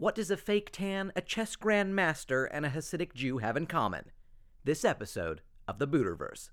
What does a fake tan, a chess grandmaster, and a Hasidic Jew have in common? This episode of the Buterverse.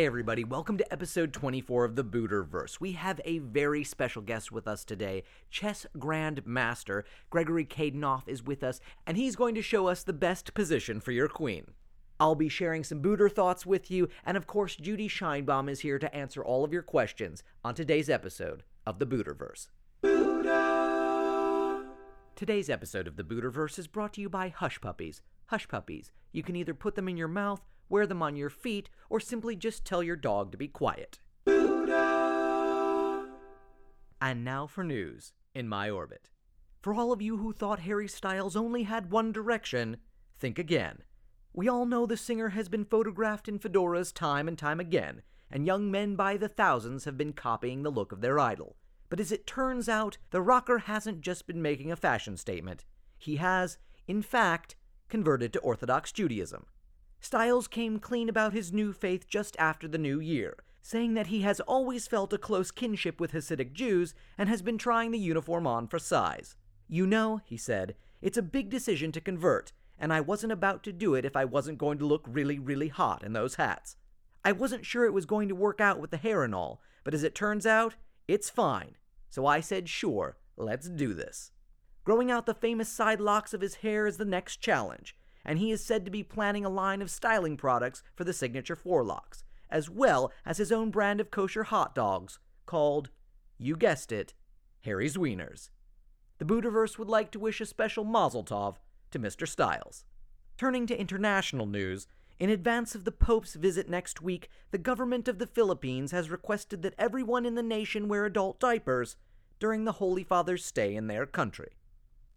Hey everybody, welcome to episode 24 of the Buterverse. We have a very special guest with us today. Chess Grandmaster Gregory Kaidanov is with us, and he's going to show us the best position for your queen. I'll be sharing some Buter thoughts with you, and of course, Judy Scheinbaum is here to answer all of your questions on today's episode of the Buterverse. Today's episode of the Buterverse is brought to you by Hush Puppies. Hush Puppies. You can either put them in your mouth wear them on your feet, or simply just tell your dog to be quiet. And now for news in my orbit. For all of you who thought Harry Styles only had one direction, think again. We all know the singer has been photographed in fedoras time and time again, and young men by the thousands have been copying the look of their idol. But as it turns out, the rocker hasn't just been making a fashion statement. He has, in fact, converted to Orthodox Judaism. Styles came clean about his new faith just after the new year, saying that he has always felt a close kinship with Hasidic Jews and has been trying the uniform on for size. You know, he said, it's a big decision to convert, and I wasn't about to do it if I wasn't going to look really, really hot in those hats. I wasn't sure it was going to work out with the hair and all, but as it turns out, it's fine. So I said, sure, let's do this. Growing out the famous side locks of his hair is the next challenge, and he is said to be planning a line of styling products for the signature forelocks, as well as his own brand of kosher hot dogs called, you guessed it, Harry's Wieners. The Buterverse would like to wish a special mazel tov to Mr. Styles. Turning to international news, in advance of the Pope's visit next week, the government of the Philippines has requested that everyone in the nation wear adult diapers during the Holy Father's stay in their country.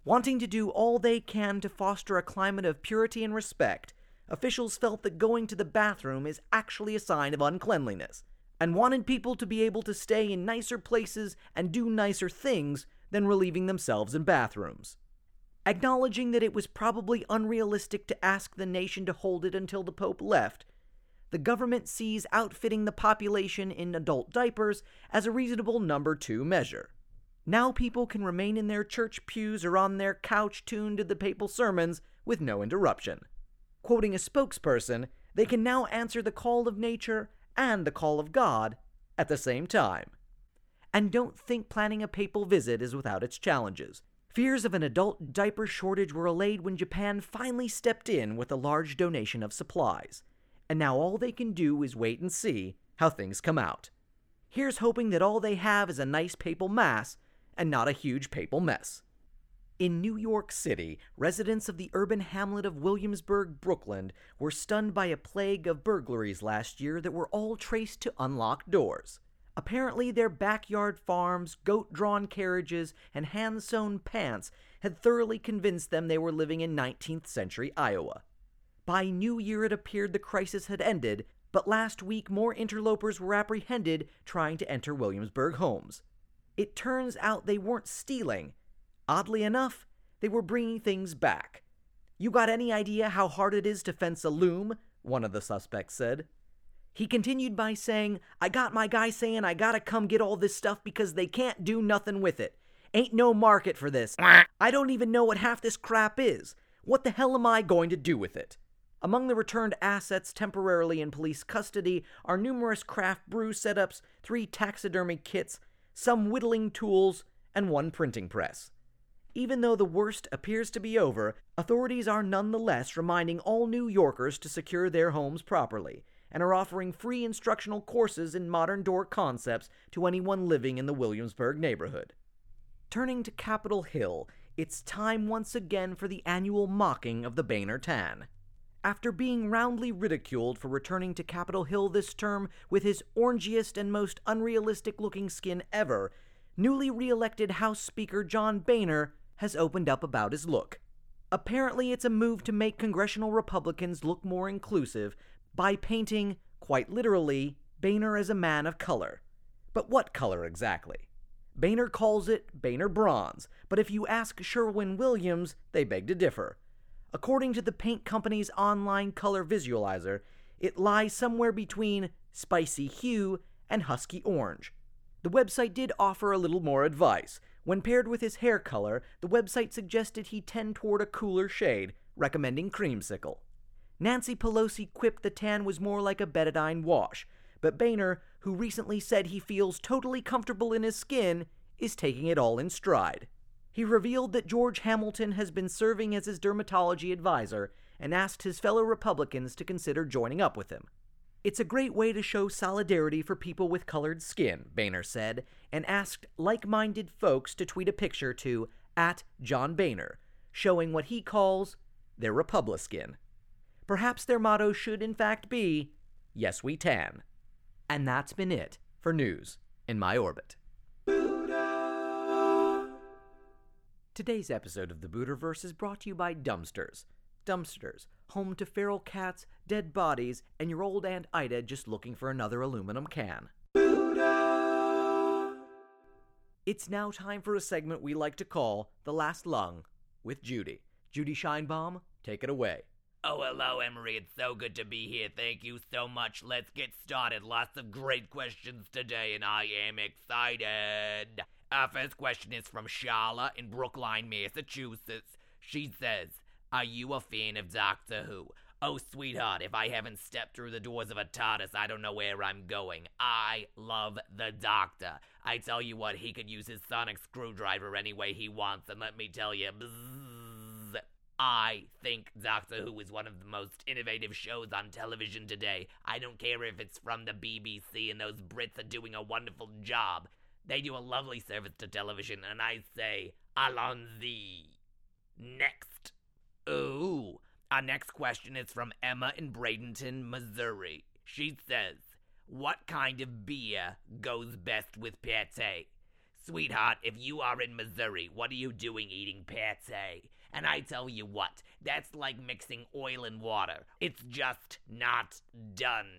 Wanting to do all they can to foster a climate of purity and respect, officials felt that going to the bathroom is actually a sign of uncleanliness, and wanted people to be able to stay in nicer places and do nicer things than relieving themselves in bathrooms. Acknowledging that it was probably unrealistic to ask the nation to hold it until the Pope left, the government sees outfitting the population in adult diapers as a reasonable number two measure. Now people can remain in their church pews or on their couch tuned to the papal sermons with no interruption. Quoting a spokesperson, they can now answer the call of nature and the call of God at the same time. And don't think planning a papal visit is without its challenges. Fears of an adult diaper shortage were allayed when Japan finally stepped in with a large donation of supplies. And now all they can do is wait and see how things come out. Here's hoping that all they have is a nice papal mass and not a huge papal mess. In New York City, residents of the urban hamlet of Williamsburg, Brooklyn, were stunned by a plague of burglaries last year that were all traced to unlocked doors. Apparently, their backyard farms, goat drawn carriages, and hand sewn pants had thoroughly convinced them they were living in 19th century Iowa. By New Year, it appeared the crisis had ended, but last week more interlopers were apprehended trying to enter Williamsburg homes. It turns out they weren't stealing. Oddly enough, they were bringing things back. You got any idea how hard it is to fence a loom? One of the suspects said. He continued by saying, I got my guy saying I gotta come get all this stuff because they can't do nothing with it. Ain't no market for this. I don't even know what half this crap is. What the hell am I going to do with it? Among the returned assets temporarily in police custody are numerous craft brew setups, three taxidermy kits, some whittling tools, and one printing press. Even though the worst appears to be over, authorities are nonetheless reminding all New Yorkers to secure their homes properly and are offering free instructional courses in modern door concepts to anyone living in the Williamsburg neighborhood. Turning to Capitol Hill, it's time once again for the annual mocking of the Boehner Tan. After being roundly ridiculed for returning to Capitol Hill this term with his orangiest and most unrealistic looking skin ever, newly re elected House Speaker John Boehner has opened up about his look. Apparently, it's a move to make congressional Republicans look more inclusive by painting, quite literally, Boehner as a man of color. But what color exactly? Boehner calls it Boehner Bronze, but if you ask Sherwin Williams, they beg to differ. According to the paint company's online color visualizer, it lies somewhere between spicy hue and husky orange. The website did offer a little more advice. When paired with his hair color, the website suggested he tend toward a cooler shade, recommending creamsicle. Nancy Pelosi quipped the tan was more like a betadine wash, but Boehner, who recently said he feels totally comfortable in his skin, is taking it all in stride. He revealed that George Hamilton has been serving as his dermatology advisor and asked his fellow Republicans to consider joining up with him. It's a great way to show solidarity for people with colored skin, Boehner said, and asked like minded folks to tweet a picture to at John Boehner, showing what he calls their Republiskin. Perhaps their motto should in fact be, Yes, we tan. And that's been it for news in my orbit. Today's episode of the Buterverse is brought to you by Dumpsters. Dumpsters, home to feral cats, dead bodies, and your old Aunt Ida just looking for another aluminum can. Buddha! It's now time for a segment we like to call The Last Lung with Judy. Judy Scheinbaum, take it away. Oh, hello, Emery. It's so good to be here. Thank you so much. Let's get started. Lots of great questions today, and I am excited. Our first question is from Charlotte in Brookline, Massachusetts. She says, Are you a fan of Doctor Who? Oh, sweetheart, if I haven't stepped through the doors of a TARDIS, I don't know where I'm going. I love the Doctor. I tell you what, he could use his sonic screwdriver any way he wants, and let me tell you, bzzz, I think Doctor Who is one of the most innovative shows on television today. I don't care if it's from the BBC and those Brits are doing a wonderful job. They do a lovely service to television, and I say, Allons-y. Next. Ooh. Our next question is from Emma in Bradenton, Missouri. She says, What kind of beer goes best with pate? Sweetheart, if you are in Missouri, what are you doing eating pate? And I tell you what, that's like mixing oil and water. It's just not done.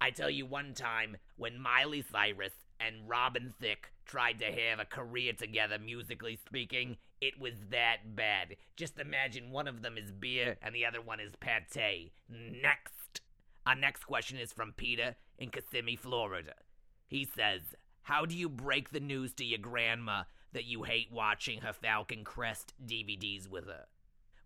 I tell you one time when Miley Cyrus and Robin Thicke tried to have a career together, musically speaking, it was that bad. Just imagine one of them is beer and the other one is pate. Next. Our next question is from Peter in Kissimmee, Florida. He says, How do you break the news to your grandma that you hate watching her Falcon Crest DVDs with her.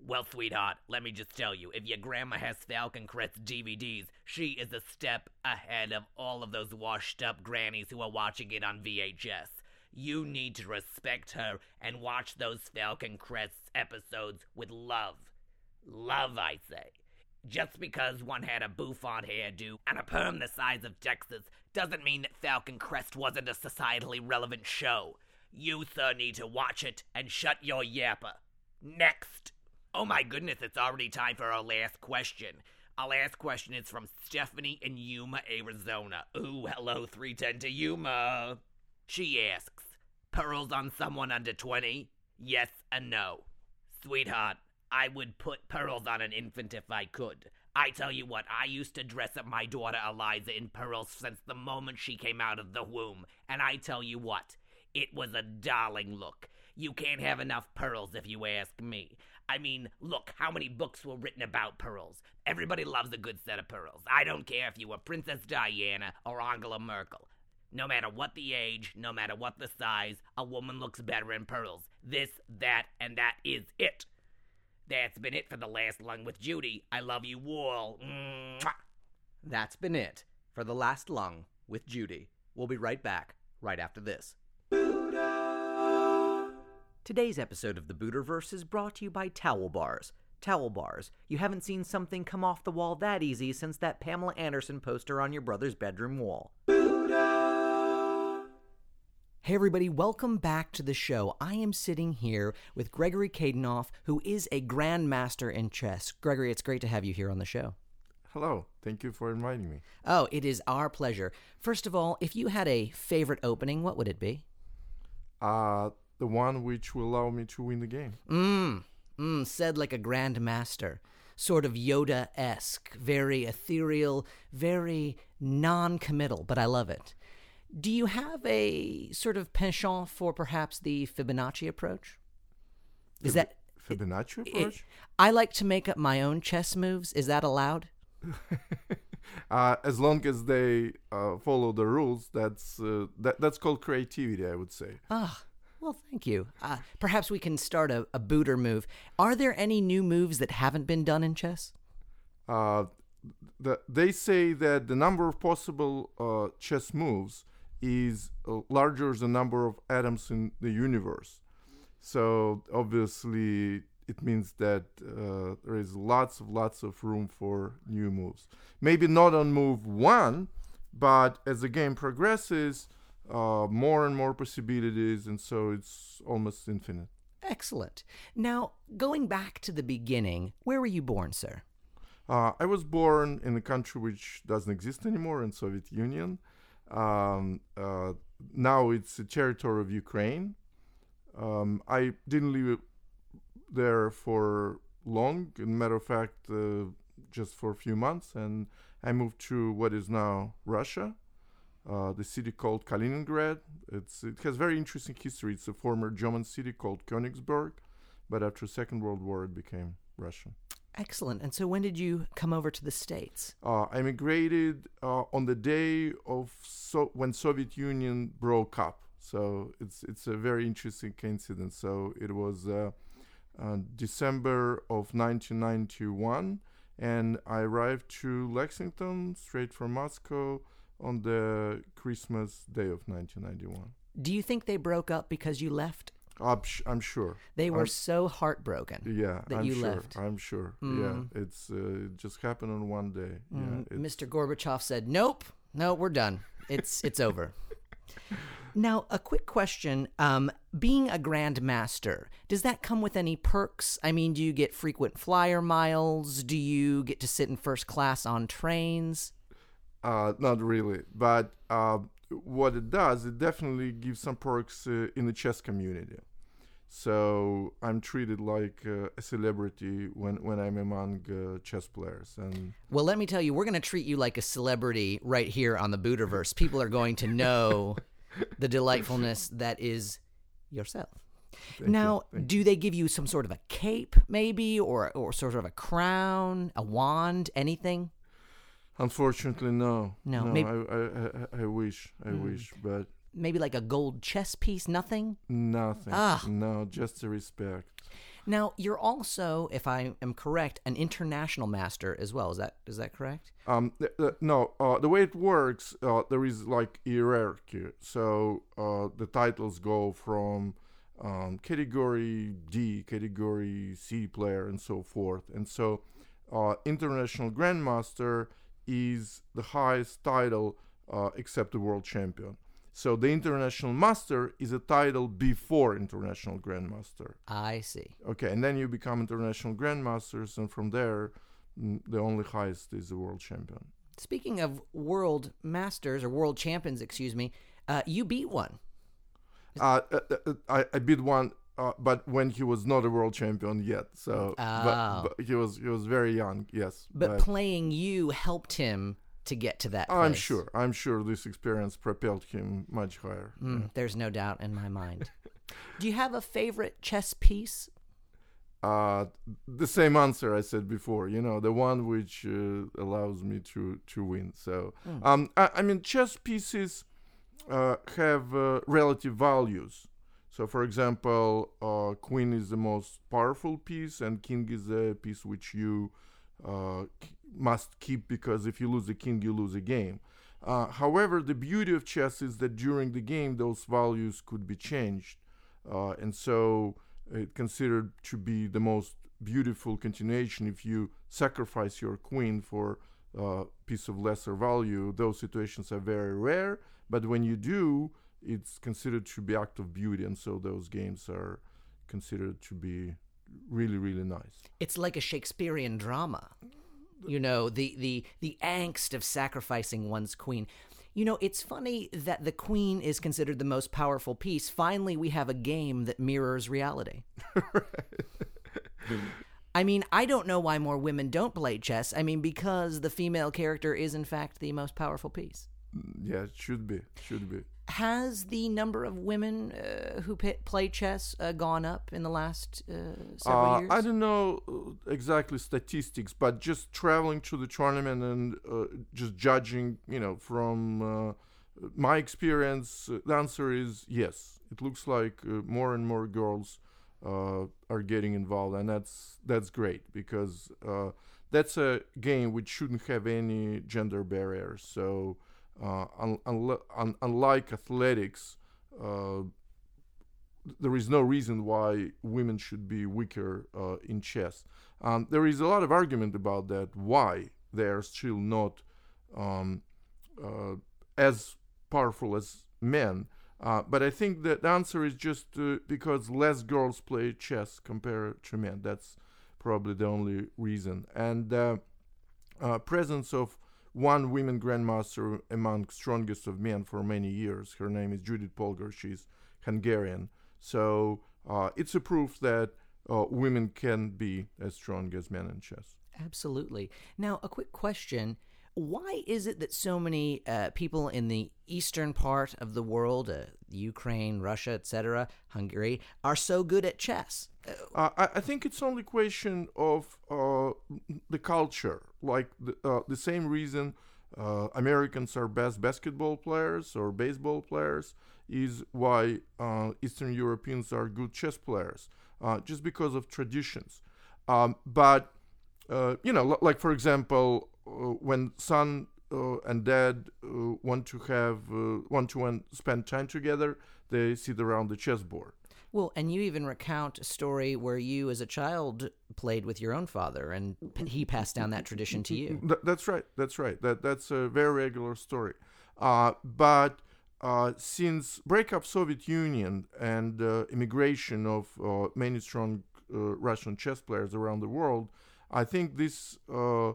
Well, sweetheart, let me just tell you, if your grandma has Falcon Crest DVDs, she is a step ahead of all of those washed up grannies who are watching it on VHS. You need to respect her and watch those Falcon Crest episodes with love. Love, I say. Just because one had a bouffant hairdo and a perm the size of Texas doesn't mean that Falcon Crest wasn't a societally relevant show. You, sir, need to watch it and shut your yapper. Next. Oh my goodness, it's already time for our last question. Our last question is from Stephanie in Yuma, Arizona. Ooh, hello, 310 to Yuma. She asks, Pearls on someone under 20? Yes and no. Sweetheart, I would put pearls on an infant if I could. I tell you what, I used to dress up my daughter Eliza in pearls since the moment she came out of the womb. And I tell you what, it was a darling look. You can't have enough pearls if you ask me. I mean, look, how many books were written about pearls? Everybody loves a good set of pearls. I don't care if you were Princess Diana or Angela Merkel. No matter what the age, no matter what the size, a woman looks better in pearls. This, that, and that is it. That's been it for the last lung with Judy. I love you all. Mwah. That's been it for the last lung with Judy. We'll be right back right after this. Today's episode of the Buterverse is brought to you by Towel Bars. Towel Bars. You haven't seen something come off the wall that easy since that Pamela Anderson poster on your brother's bedroom wall. Hey everybody, welcome back to the show. I am sitting here with Gregory Kaidanov, who is a grandmaster in chess. Gregory, it's great to have you here on the show. Hello, thank you for inviting me. Oh, it is our pleasure. First of all, if you had a favorite opening, what would it be? Uh, the one which will allow me to win the game. Mmm, mm, said like a grandmaster. Sort of Yoda esque, very ethereal, very non committal, but I love it. Do you have a sort of penchant for perhaps the Fibonacci approach? Is that Fibonacci it- approach? I like to make up my own chess moves. Is that allowed? uh, as long as they uh, follow the rules, that's uh, that, that's called creativity, I would say. Ah, well, thank you. Uh, perhaps we can start a, a booter move. Are there any new moves that haven't been done in chess? Uh, the, they say that the number of possible uh, chess moves is uh, larger than the number of atoms in the universe. So obviously, it means that uh, there is lots of lots of room for new moves. Maybe not on move one, but as the game progresses, uh, more and more possibilities, and so it's almost infinite. Excellent. Now, going back to the beginning, where were you born, sir? Uh, I was born in a country which doesn't exist anymore, in Soviet Union. Um, uh, now it's a territory of Ukraine. Um, I didn't live there for long. As a matter of fact, uh, just for a few months, and I moved to what is now Russia, uh, the city called Kaliningrad. It's it has very interesting history. It's a former German city called Königsberg, but after Second World War, it became Russian. Excellent. And so, when did you come over to the States? Uh, I immigrated uh, on the day of so when Soviet Union broke up. So it's it's a very interesting coincidence. So it was uh, uh, December of 1991, and I arrived to Lexington straight from Moscow on the Christmas day of 1991. Do you think they broke up because you left? I'm, sh- I'm sure. They were I'm- so heartbroken. Yeah, that I'm you sure. left. I'm sure. Mm. Yeah, it's uh, it just happened on one day. Mm, Yeah, Mr. Gorbachev said, "Nope, no, we're done. It's it's over." Now, a quick question: um, Being a grandmaster, does that come with any perks? I mean, do you get frequent flyer miles? Do you get to sit in first class on trains? Uh, not really, but uh, what it does, it definitely gives some perks uh, in the chess community. So I'm treated like uh, a celebrity when, when I'm among uh, chess players, and Well, let me tell you, we're going to treat you like a celebrity right here on the Buterverse. People are going to know the delightfulness that is yourself. Thank now, thank do they give you some sort of a cape, maybe, or or sort of a crown, a wand, anything? Unfortunately, no, No, no. maybe- I, I, I, I wish, I Mm. wish, but Maybe like a gold chess piece? Nothing. nothing. Ah. No, just the respect. Now, you're also, if I am correct, an international master as well. Is that is that correct? Um, th- th- no, uh, the way it works, uh, there is like hierarchy. So uh, the titles go from um, category D, category C player, and so forth. And so, uh, international grandmaster is the highest title uh, except the world champion. So the international master is a title before international grandmaster. I see. Okay, and then you become international grandmasters, and from there, mm, the only highest is the world champion. Speaking of world masters or world champions, excuse me, uh, you beat one. Uh, uh, uh, I, I beat one, uh, but when he was not a world champion yet, so Oh. but, but he was he was very young. Yes, But playing you helped him to get to that. I'm sure. I'm sure this experience propelled him much higher. Mm, There's no doubt in my mind. Do you have a favorite chess piece? Uh, the same answer I said before. You know, the one which uh, allows me to to win. So, Hmm. um, I, I mean, chess pieces uh, have uh, relative values. So, for example, uh, queen is the most powerful piece, and king is a piece which you uh, must keep because if you lose the king, you lose a game. Uh, however, the beauty of chess is that during the game, those values could be changed, uh, and so it's considered to be the most beautiful continuation if you sacrifice your queen for a piece of lesser value. Those situations are very rare, but when you do, it's considered to be act of beauty, and so those games are considered to be really, really nice. It's like a Shakespearean drama. You know, the the the angst of sacrificing one's queen. You know, it's funny that the queen is considered the most powerful piece. Finally, we have a game that mirrors reality. I mean, I don't know why more women don't play chess. I mean, because the female character is in fact the most powerful piece. Mm, yeah, it should be, should be. Has the number of women uh, who p- play chess uh, gone up in the last uh, several Uh, years? I don't know uh, exactly statistics, but just traveling to the tournament and uh, just judging, you know, from uh, my experience, uh, the answer is yes. It looks like uh, more and more girls uh, are getting involved, and that's that's great because uh, that's a game which shouldn't have any gender barriers. So, un- unle- un- unlike athletics. Uh, there is no reason why women should be weaker uh, in chess. Um, there is a lot of argument about that. Why they are still not um, uh, as powerful as men. Uh, but I think that the answer is just uh, because less girls play chess compared to men. That's probably the only reason. And uh, uh, presence of one women grandmaster among strongest of men for many years. Her name is Judith Polgar. She's Hungarian. So uh, it's a proof that uh, women can be as strong as men in chess. Absolutely. Now, a quick question. Why is it that so many uh, people in the eastern part of the world, uh, Ukraine, Russia, etc., Hungary, are so good at chess? Uh, I, I think it's only question of uh, the culture. Like the, uh, the same reason uh, Americans are best basketball players or baseball players is why Eastern Europeans are good chess players, just because of traditions. Um, but uh, you know, like for example, when son uh, and dad uh, want to have uh, want to want spend time together, they sit around the chessboard. Well, and you even recount a story where you, as a child, played with your own father, and p- he passed down that tradition to you. That's right. That's right. That that's a very regular story. Uh, but uh, since breakup of Soviet Union and uh, immigration of uh, many strong uh, Russian chess players around the world, I think this uh,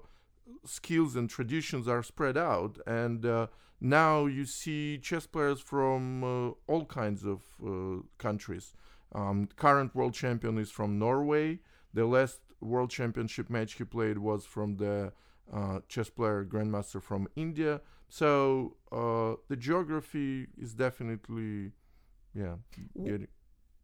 skills and traditions are spread out, and uh, now you see chess players from uh, all kinds of uh, countries. Um, current world champion is from Norway. The last world championship match he played was from the uh, chess player grandmaster from India. So uh, the geography is definitely, yeah, getting.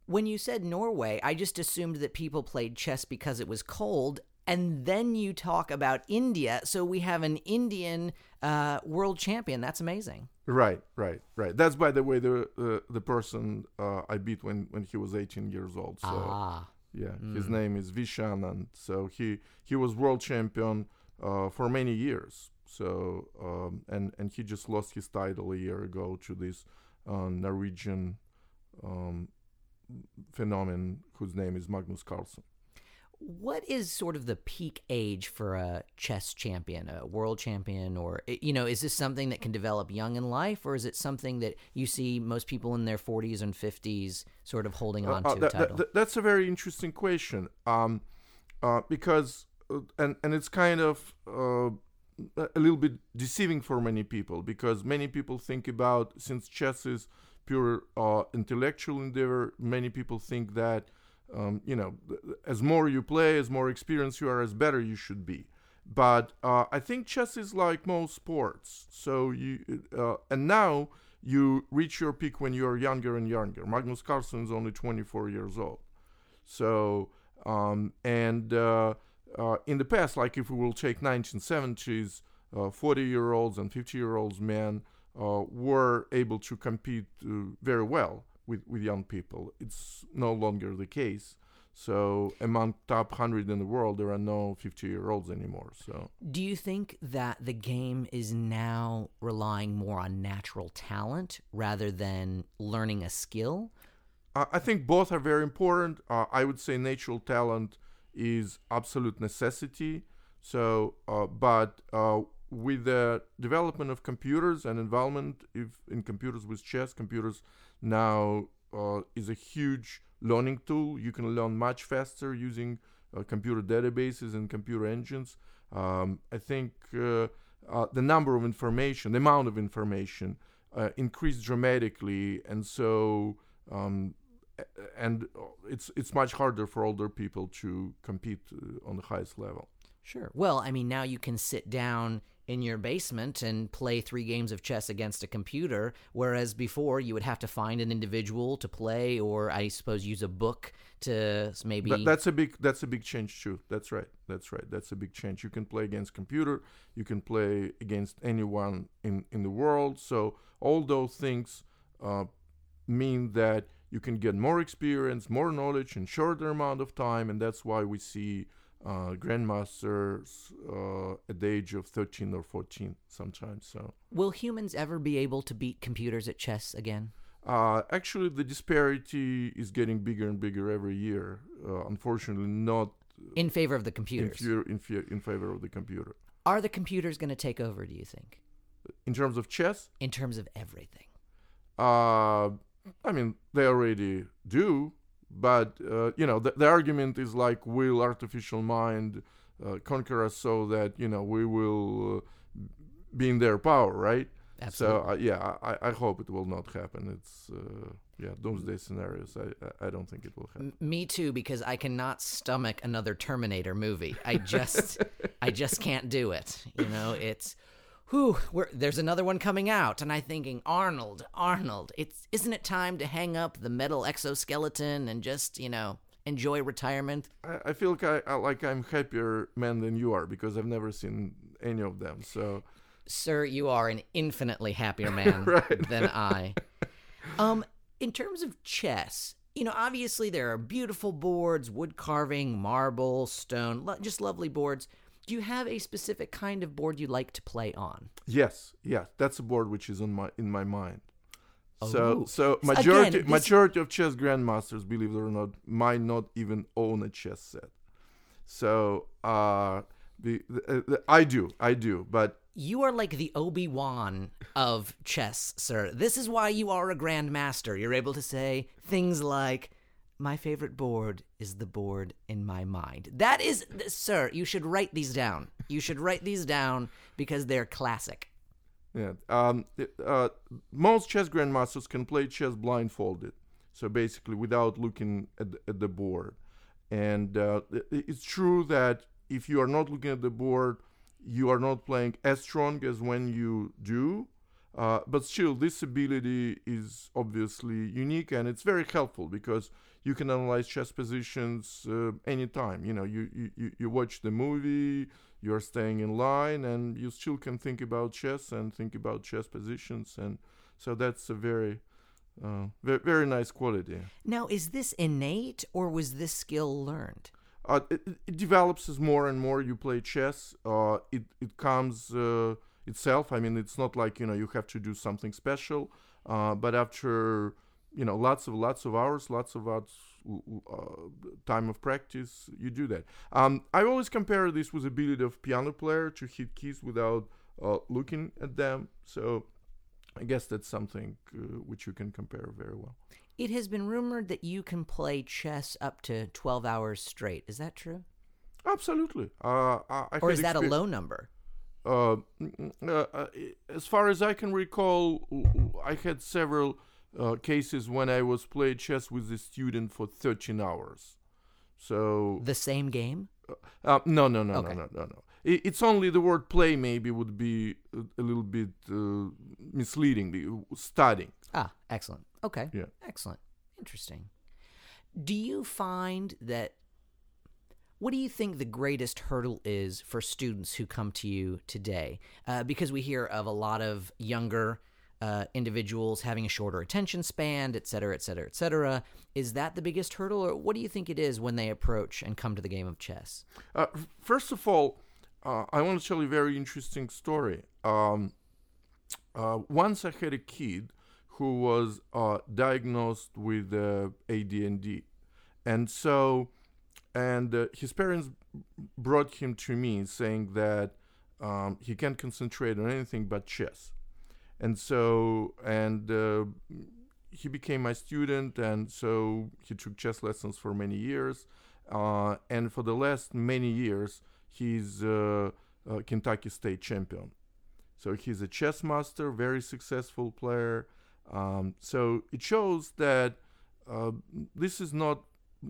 When you said Norway, I just assumed that people played chess because it was cold. And then you talk about India. So we have an Indian uh, world champion. That's amazing. Right, right, right. That's by the way the uh, the person uh, I beat when when he was 18 years old. So ah. yeah, his name is Vishan, and so he he was world champion uh, for many years. So um, and and he just lost his title a year ago to this uh, Norwegian um, phenomenon whose name is Magnus Carlsen. What is sort of the peak age for a chess champion, a world champion, or you know, is this something that can develop young in life, or is it something that you see most people in their 40s and 50s sort of holding on Uh, uh, to that- title? that- that's a very interesting question um, uh, because uh, and and it's kind of uh, a little bit deceiving for many people because many people think about since chess is pure uh, intellectual endeavor many people think that um, you know as more you play as more experience you are as better you should be but uh, I think chess is like most sports. So you uh, and now you reach your peak when you are younger and younger. Magnus Carlsen is only 24 years old. So um, and uh, uh, in the past, like if we will take 1970s, 40 year olds and 50 year olds men uh, were able to compete uh, very well with, with young people. It's no longer the case. So among top 100 in the world, there are no 50 year olds anymore. So Do you think that the game is now relying more on natural talent rather than learning a skill? I I think both are very important. Uh, I would say natural talent is absolute necessity. So, uh, but uh, with the development of computers and involvement in computers with chess, computers now uh, is a huge learning tool. You can learn much faster using uh, computer databases and computer engines. Um, I think uh, uh, the number of information, the amount of information, uh, increased dramatically, and so um, and uh, it's it's much harder for older people to compete on the highest level. Sure. Well, I mean, now you can sit down in your basement and play three games of chess against a computer, whereas before you would have to find an individual to play, or I suppose use a book to maybe. That, that's a big that's a big change too. That's right. That's right. That's a big change. You can play against computer. You can play against anyone in in the world. So all those things uh, mean that you can get more experience, more knowledge in shorter amount of time, and that's why we see uh, grandmasters uh, at the age of 13 or 14 sometimes. So. Will humans ever be able to beat computers at chess again? Uh, actually, the disparity is getting bigger and bigger every year. Uh, unfortunately, not In favor of the in, computers. in, fear, in favor of the computer. Are the computers going to take over, do you think, In terms of chess, in terms of everything? uh, I mean, they already do, but uh, you know, the, the argument is like, will artificial mind uh, conquer us so that you know we will uh, be in their power, right? Absolutely. So uh, yeah, I, I hope it will not happen. It's uh, yeah, doomsday scenarios. I I- I don't think it will happen. Me too, because I cannot stomach another Terminator movie. I just, I just can't do it. You know, it's, whew, we're, there's another one coming out, and I'm thinking, Arnold, Arnold, it's, isn't it time to hang up the metal exoskeleton and just, you know, enjoy retirement? I, I feel like, I, I, like I'm happier man than you are because I've never seen any of them. So Sir, you are an infinitely happier man Right. than I. Um, in terms of chess, you know, obviously there are beautiful boards, wood carving, marble, stone, lo- just lovely boards. Do you have a specific kind of board you like to play on? yes, yeah, that's a board which is on my in my mind. Oh. So so Again, majority this- majority of chess grandmasters, believe it or not, might not even own a chess set. So uh, the, the, uh, the I do I do, but You are like the Obi Wan of chess, sir. This is why you are a grandmaster. You're able to say things like, "My favorite board is the board in my mind." That is, sir. You should write these down. You should write these down because they're classic. Yeah. Um, uh, most chess grandmasters can play chess blindfolded, so basically without looking at the, at the board. And uh, it's true that if you are not looking at the board, you are not playing as strong as when you do. Uh, but still, this ability is obviously unique and it's very helpful because you can analyze chess positions uh, anytime. You know, you, you, you- watch the movie, you're staying in line, and you still can think about chess and think about chess positions. And so that's a very, uh, very, very nice quality. Now, is this innate or was this skill learned? Uh, it, it- it develops as more and more you play chess. Uh, it it comes uh, itself. I mean, it's not like you know you have to do something special. Uh, but after you know lots of lots of hours, lots of hours, uh, time of practice, you do that. Um, I always compare this with ability of piano player to hit keys without uh, looking at them. So I guess that's something uh, which you can compare very well. It has been rumored that you can play chess up to 12 hours straight. Is that true? Absolutely. Uh, I, I Or is that a low number? uh, mm, uh, uh, as far as I can recall, I had several uh, cases when I was playing chess with a student for 13 hours. So The same game? uh, no, no, no, Okay. no, no, no, no. It's only the word play maybe would be a, a little bit uh, misleading. Studying. Ah, excellent. Okay. Yeah. Excellent. Interesting. Do you find that what do you think the greatest hurdle is for students who come to you today? Uh, because we hear of a lot of younger uh, individuals having a shorter attention span, et cetera, et cetera, et cetera. Is that the biggest hurdle, or what do you think it is when they approach and come to the game of chess? Uh, first of all, uh, I want to tell you a very interesting story. Um, uh, once I had a kid who was uh, diagnosed with ADHD, and so, and his parents brought him to me saying that um, he can't concentrate on anything but chess, and so, and uh, he became my student, and so he took chess lessons for many years, uh, and for the last many years, he's uh, uh, Kentucky State champion. So he's a chess master, very successful player. Um, so it shows that uh, this is not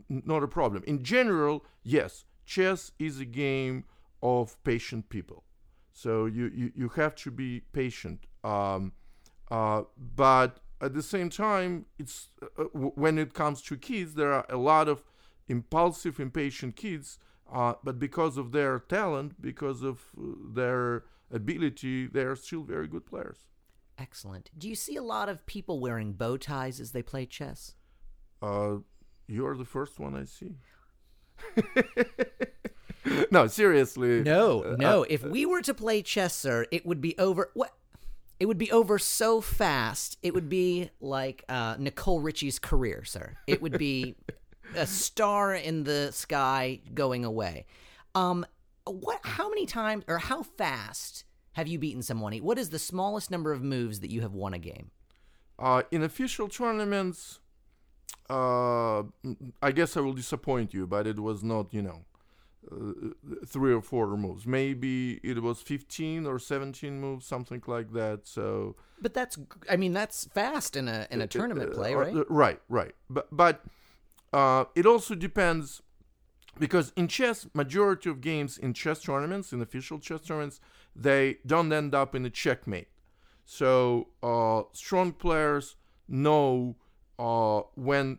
not a problem. In general, yes, chess is a game of patient people. So you, you, you have to be patient. Um, uh, but at the same time, it's uh, w- when it comes to kids, there are a lot of impulsive, impatient kids. Uh, but because of their talent, because of uh, their ability, they are still very good players. Excellent. Do you see a lot of people wearing bow ties as they play chess? Uh, you're the first one I see. no, seriously. No, Uh, no. uh, if we were to play chess, sir, it would be over. What? It would be over so fast. It would be like uh, Nicole Richie's career, sir. It would be a star in the sky going away. Um, what? How many times or how fast have you beaten someone? What is the smallest number of moves that you have won a game? Uh, in official tournaments, uh, I guess I will disappoint you, but it was not, you know, three or four moves. Maybe it was 15 or 17 moves, something like that. So But that's, I mean, that's fast in a in a tournament play, Uh, right? uh, right, right. But but uh, it also depends because in chess, majority of games in chess tournaments, in official chess tournaments, they don't end up in a checkmate. So uh, strong players know uh, when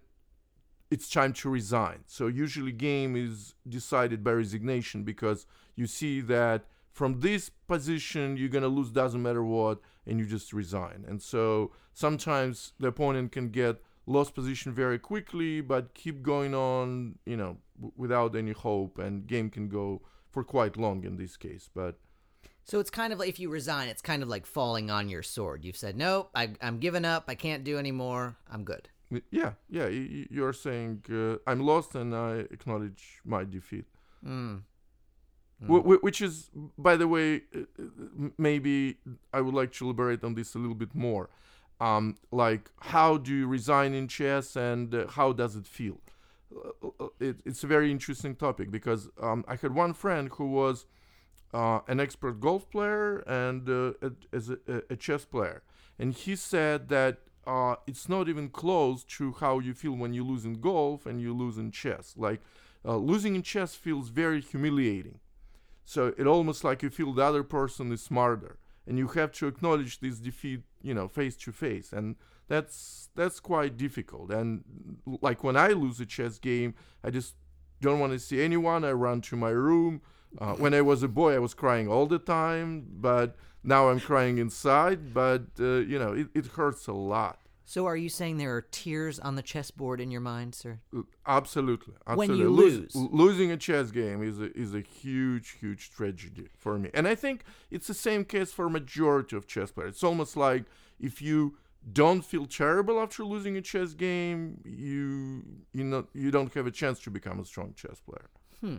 it's time to resign. So usually game is decided by resignation because you see that from this position you're gonna lose doesn't matter what and you just resign. And so sometimes the opponent can get lost position very quickly but keep going on, you know, w- without any hope and game can go for quite long in this case. But So it's kind of like if you resign, it's kind of like falling on your sword. You've said, "Nope, I, I'm giving up. I can't do anymore. I'm good." Yeah, yeah, you're saying uh, I'm lost and I acknowledge my defeat. Mm. Wh- which is, by the way, uh, uh, maybe I would like to elaborate on this a little bit more. Um, like, how do you resign in chess and uh, how does it feel? Uh, it, it's a very interesting topic because um, I had one friend who was uh, an expert golf player and uh, a, as a, a chess player, and he said that uh, it's not even close to how you feel when you lose in golf and you lose in chess. Like, uh, losing in chess feels very humiliating. So it almost like you feel the other person is smarter, and you have to acknowledge this defeat, you know, face to face, and that's that's quite difficult. And like when I lose a chess game, I just don't want to see anyone. I run to my room. Uh, when I was a boy, I was crying all the time, but now I'm crying inside. But uh, you know, it, it hurts a lot. So are you saying there are tears on the chessboard in your mind, sir? Uh, Absolutely, When you Lose- lose. losing a chess game is a, is a huge, huge tragedy for me, and I think it's the same case for majority of chess players. It's almost like if you don't feel terrible after losing a chess game, you you know you don't have a chance to become a strong chess player. Hmm.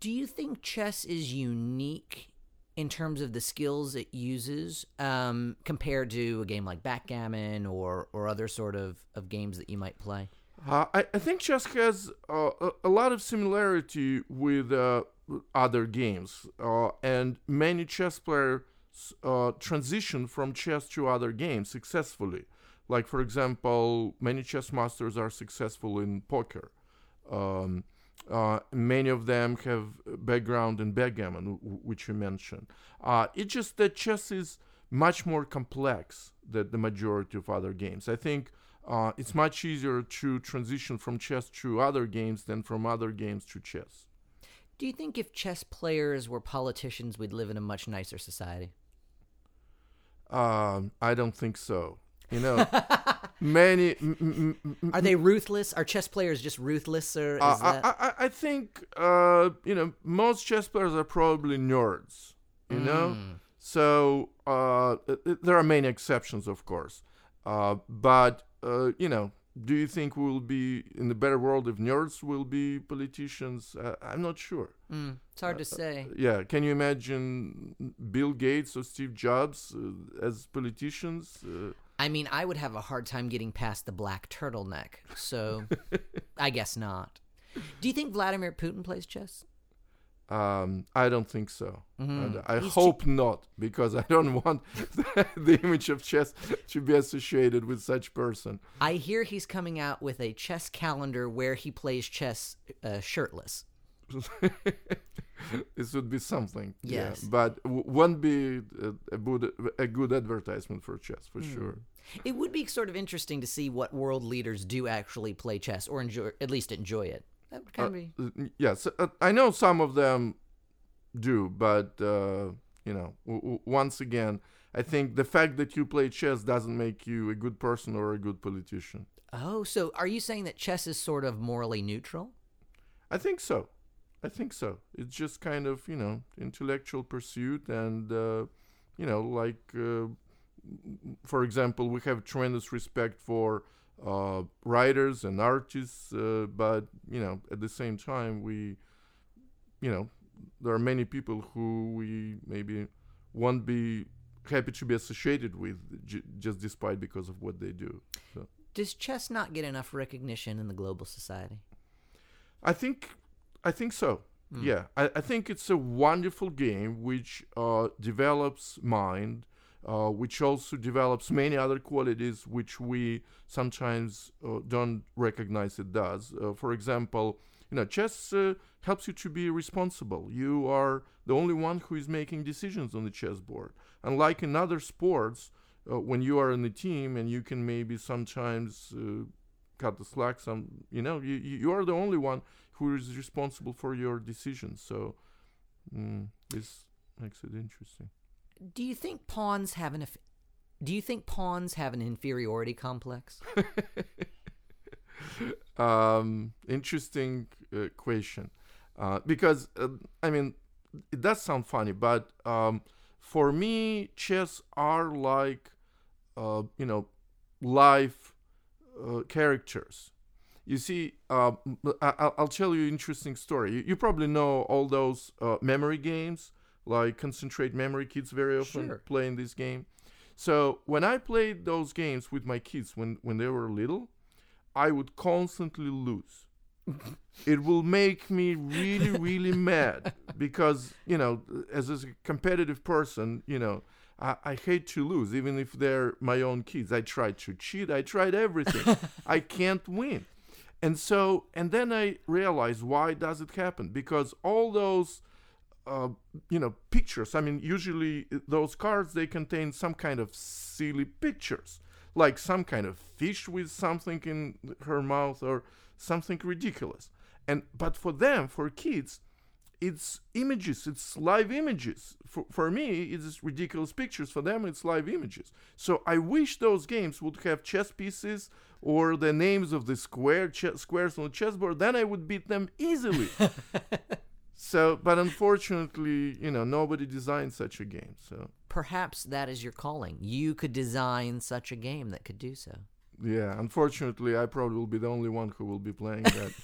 Do you think chess is unique in terms of the skills it uses um, compared to a game like backgammon or, or other sort of, of games that you might play? Uh, I, I think chess has uh, a, a lot of similarity with uh, other games, uh, and many chess players uh, transition from chess to other games successfully. Like, for example, many chess masters are successful in poker. Um, uh, many of them have background in backgammon, which you mentioned. Uh, it's just that chess is much more complex than the majority of other games. I think uh, it's much easier to transition from chess to other games than from other games to chess. Do you think if chess players were politicians, we'd live in a much nicer society? Um, I don't think so. You know, many. m- m- Are they ruthless? Are chess players just ruthless, or is Uh, that? I, I, I think uh, you know most chess players are probably nerds. You know, Mm. so uh, th- th- there are many exceptions, of course. Uh, but uh, you know, do you think we will be in a better world if nerds will be politicians? Uh, I'm not sure. Mm, it's hard to say. Yeah, can you imagine Bill Gates or Steve Jobs uh, as politicians? I mean, I would have a hard time getting past the black turtleneck, so I guess not. Do you think Vladimir Putin plays chess? Um, I don't think so. Mhm. And I hope not, because I don't want the image of chess to be associated with such person. I hear he's coming out with a chess calendar where he plays chess uh, shirtless. this would be something. Yes. Yeah, but w- won't be a, a, good, a good advertisement for chess for sure. It would be sort of interesting to see what world leaders do actually play chess or enjoy, at least enjoy it. That would kind of be. Uh, yes, uh, I know some of them do, but uh, you know, w- w- once again, I think the fact that you play chess doesn't make you a good person or a good politician. Oh, so are you saying that chess is sort of morally neutral? I think so. I think so. It's just kind of you know intellectual pursuit, and uh, you know, like uh, for example, we have tremendous respect for uh, writers and artists, uh, but you know, at the same time, we, you know, there are many people who we maybe won't be happy to be associated with j- just despite because of what they do. So. Does chess not get enough recognition in the global society? I think, I think so. Yeah, I, I think it's a wonderful game which uh, develops mind, uh, which also develops many other qualities which we sometimes uh, don't recognize it does. Uh, for example, you know, chess uh, helps you to be responsible. You are the only one who is making decisions on the chessboard. Unlike in other sports, uh, when you are in the team and you can maybe sometimes uh, cut the slack, some you know, you you are the only one who is responsible for your decisions. So mm, this makes it interesting. Do you think pawns have an? Do you think pawns have an inferiority complex? um, interesting uh, question uh, because uh, I mean it does sound funny, but um, for me, chess are like uh, you know live uh, characters. You see, uh, I- I'll, I'll tell you an interesting story. You, you probably know all those uh, memory games, like concentrate memory. Kids very often Sure. play in this game. So when I played those games with my kids when, when they were little, I would constantly lose. it will make me really, really mad because, you know, as a competitive person, you know, I, I hate to lose, even if they're my own kids. I tried to cheat, I tried everything. I can't win. And so, and then I realized why does it happen? Because all those uh, you know pictures i mean usually those cards they contain some kind of silly pictures like some kind of fish with something in her mouth or something ridiculous. And but for them for kids it's images it's live images. For, for me it's ridiculous pictures. For them it's live images. So i wish those games would have chess pieces or the names of the square ch- squares on the chessboard then i would beat them easily so, but unfortunately, you know, nobody designed such a game. So, Perhaps that is your calling. You could design such a game that could do so. yeah, unfortunately, I probably will be the only one who will be playing that.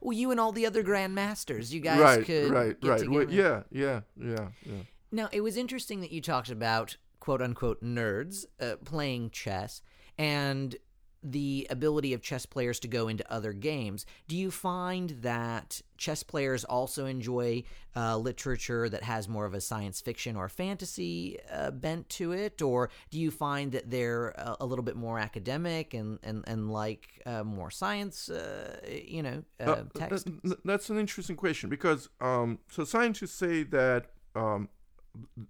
Well, you and all the other grandmasters, you guys right, could right, get right. Well, yeah, yeah, yeah, yeah. Now, it was interesting that you talked about quote unquote nerds uh, playing chess and the ability of chess players to go into other games. Do you find that chess players also enjoy uh, literature that has more of a science fiction or fantasy uh, bent to it? Or do you find that they're a, a little bit more academic and, and, and like uh, more science, uh, you know, uh, Uh, text? th- th- that's an interesting question because um, so scientists say that um,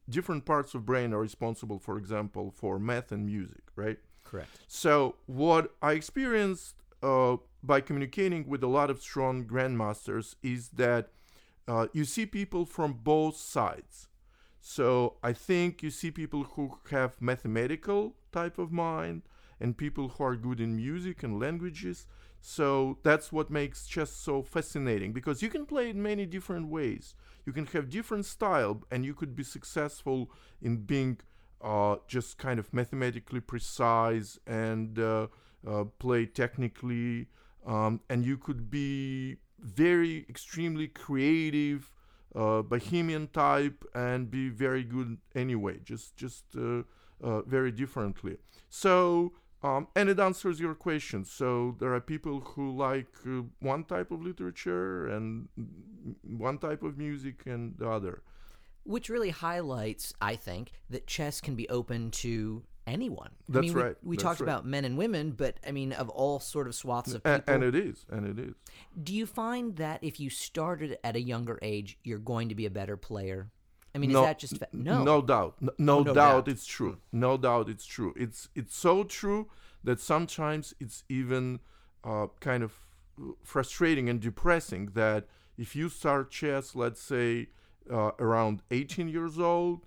different parts of brain are responsible, for example, for math and music, right? Correct. So what I experienced uh, by communicating with a lot of strong grandmasters is that uh, you see people from both sides. So I think you see people who have mathematical type of mind and people who are good in music and languages. So that's what makes chess so fascinating because you can play it many different ways. You can have different style and you could be successful in being uh, just kind of mathematically precise and uh, uh, play technically, um, and you could be very extremely creative, uh, bohemian type, and be very good anyway, just just uh, uh, very differently. So. Um, and it answers your question. So there are people who like one type of literature and one type of music and the other. Which really highlights, I think, that chess can be open to anyone. I That's mean, we- right, We, that's talked right. about men and women, but I mean, of all sort of swaths of people. and, and it is, and it is. do you find that if you started at a younger age, you're going to be a better player? I mean, no, is that just fa- no? no doubt, no, no Oh, no doubt, doubt. it's true. No doubt, it's true. It's it's so true that sometimes it's even uh, kind of frustrating and depressing that if you start chess, let's say uh, around 18 years old,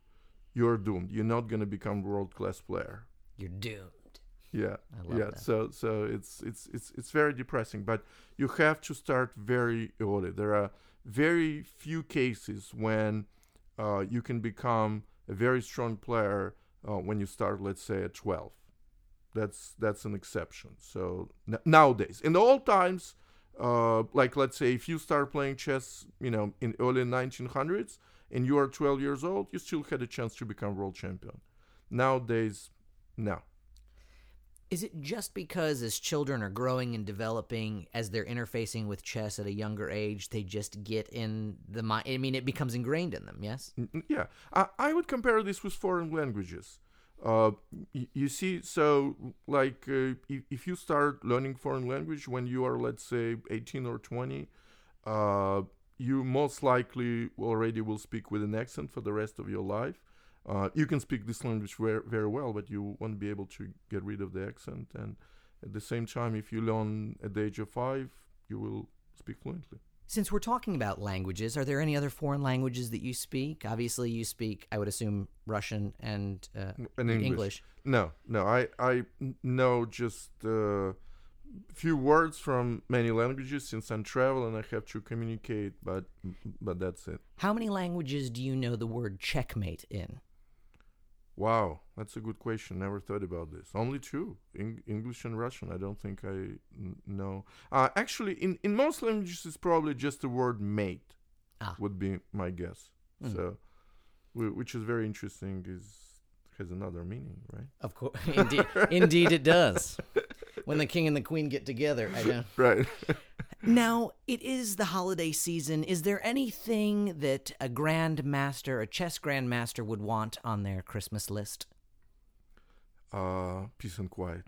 you're doomed. You're not going to become world class player. You're doomed. Yeah, I love yeah. that. So so it's it's it's it's very depressing. But you have to start very early. There are very few cases when uh, you can become a very strong player uh, when you start, let's say, at 12. That's that's an exception. So n- nowadays, in the old times, uh, like let's say if you start playing chess, you know, in early 1900s, and you are 12 years old, you still had a chance to become world champion. Nowadays, no. Is it just because as children are growing and developing, as they're interfacing with chess at a younger age, they just get in the mind? I mean, it becomes ingrained in them. Yes. Yeah, I, I would compare this with foreign languages. Uh, you see, so like uh, if, if you start learning foreign language when you are, let's say, 18 or 20, uh, you most likely already will speak with an accent for the rest of your life. Uh, you can speak this language very, very well, but you won't be able to get rid of the accent. And at the same time, if you learn at the age of five, you will speak fluently. Since we're talking about languages, are there any other foreign languages that you speak? Obviously, you speak, I would assume, Russian and uh, And English. English. No, no. I know just a few words from many languages since I'm travel and I have to communicate, but but that's it. How many languages do you know the word checkmate in? Wow, that's a good question. Never thought about this. Only two, Eng- English and Russian. I don't think I n- know. Uh, actually, in in most languages, it's probably just the word mate. Ah. Would be my guess. Mm. So, whi- which is very interesting. Is has another meaning, right? Of course, indeed, indeed, it does. When the king and the queen get together, I know. Right. Now, it is the holiday season. Is there anything that a grandmaster, a chess grandmaster, would want on their Christmas list? uh, peace and quiet.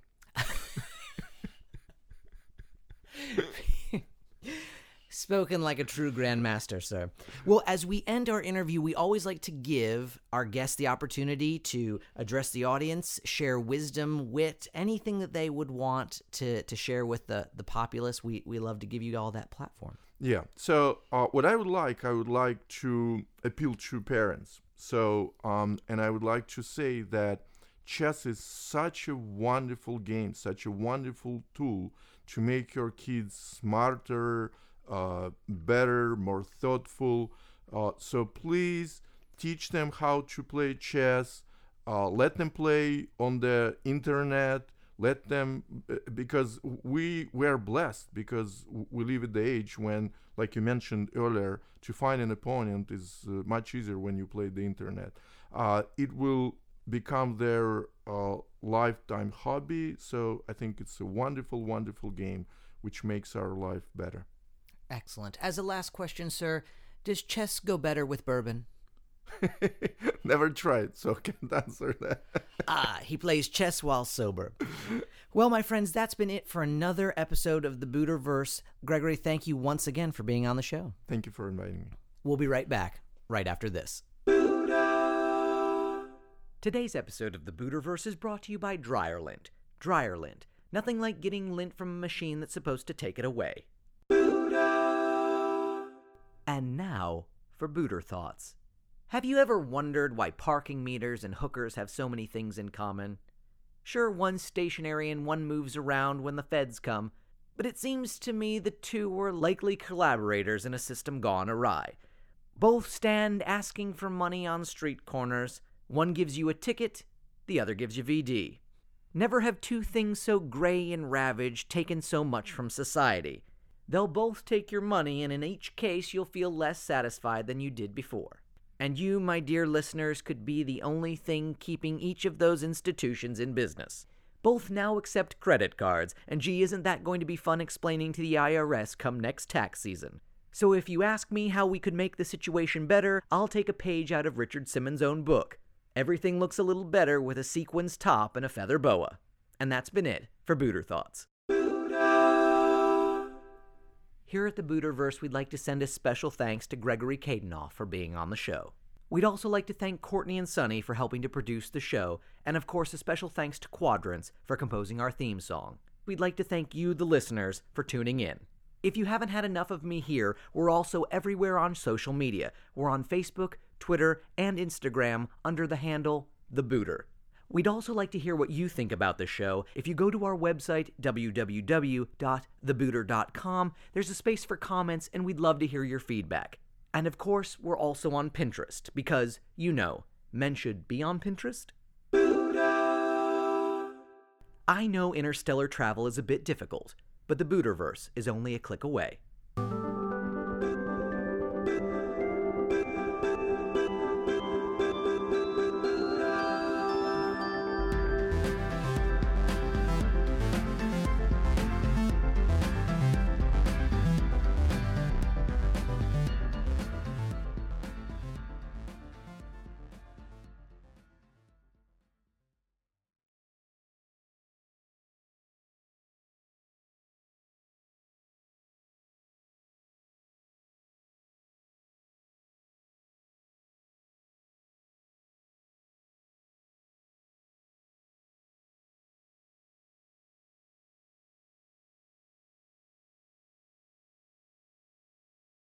Spoken like a true grandmaster, sir. Well, as we end our interview, we always like to give our guests the opportunity to address the audience, share wisdom, wit, anything that they would want to, to share with the, the populace. We, we love to give you all that platform. Yeah. So uh, what I would like, I would like to appeal to parents. So um, and I would like to say that chess is such a wonderful game, such a wonderful tool to make your kids smarter, uh, better, more thoughtful. Uh, so please teach them how to play chess. Uh, let them play on the internet. Let them because we were blessed because we live at the age when, like you mentioned earlier, to find an opponent is uh, much easier when you play the internet. Uh, it will become their uh, lifetime hobby. So I think it's a wonderful, wonderful game which makes our life better. Excellent. As a last question, sir, does chess go better with bourbon? Never tried, so can't answer that. ah, he plays chess while sober. Well, my friends, that's been it for another episode of the Buterverse. Gregory, thank you once again for being on the show. Thank you for inviting me. We'll be right back, right after this. Today's episode of the Buterverse is brought to you by Dryerlint. Dryerlint. Nothing like getting lint from a machine that's supposed to take it away. And now for Buter Thoughts. Have you ever wondered why parking meters and hookers have so many things in common? Sure, one's stationary and one moves around when the feds come, but it seems to me the two were likely collaborators in a system gone awry. Both stand asking for money on street corners. One gives you a ticket, the other gives you VD. Never have two things so gray and ravaged taken so much from society. They'll both take your money, and in each case, you'll feel less satisfied than you did before. And you, my dear listeners, could be the only thing keeping each of those institutions in business. Both now accept credit cards, and gee, isn't that going to be fun explaining to the IRS come next tax season? So if you ask me how we could make the situation better, I'll take a page out of Richard Simmons' own book Everything looks a little better with a sequins top and a feather boa. And that's been it for Buter Thoughts. Here at the Buterverse, we'd like to send a special thanks to Gregory Kaidanov for being on the show. We'd also like to thank Courtney and Sunny for helping to produce the show, and of course, a special thanks to Quadrants for composing our theme song. We'd like to thank you, the listeners, for tuning in. If you haven't had enough of me here, we're also everywhere on social media. We're on Facebook, Twitter, and Instagram under the handle The Buter. We'd also like to hear what you think about the show. If you go to our website, www.thebooter.com, there's a space for comments, and we'd love to hear your feedback. And of course, we're also on Pinterest, because, you know, men should be on Pinterest. I know interstellar travel is a bit difficult, but the Buterverse is only a click away.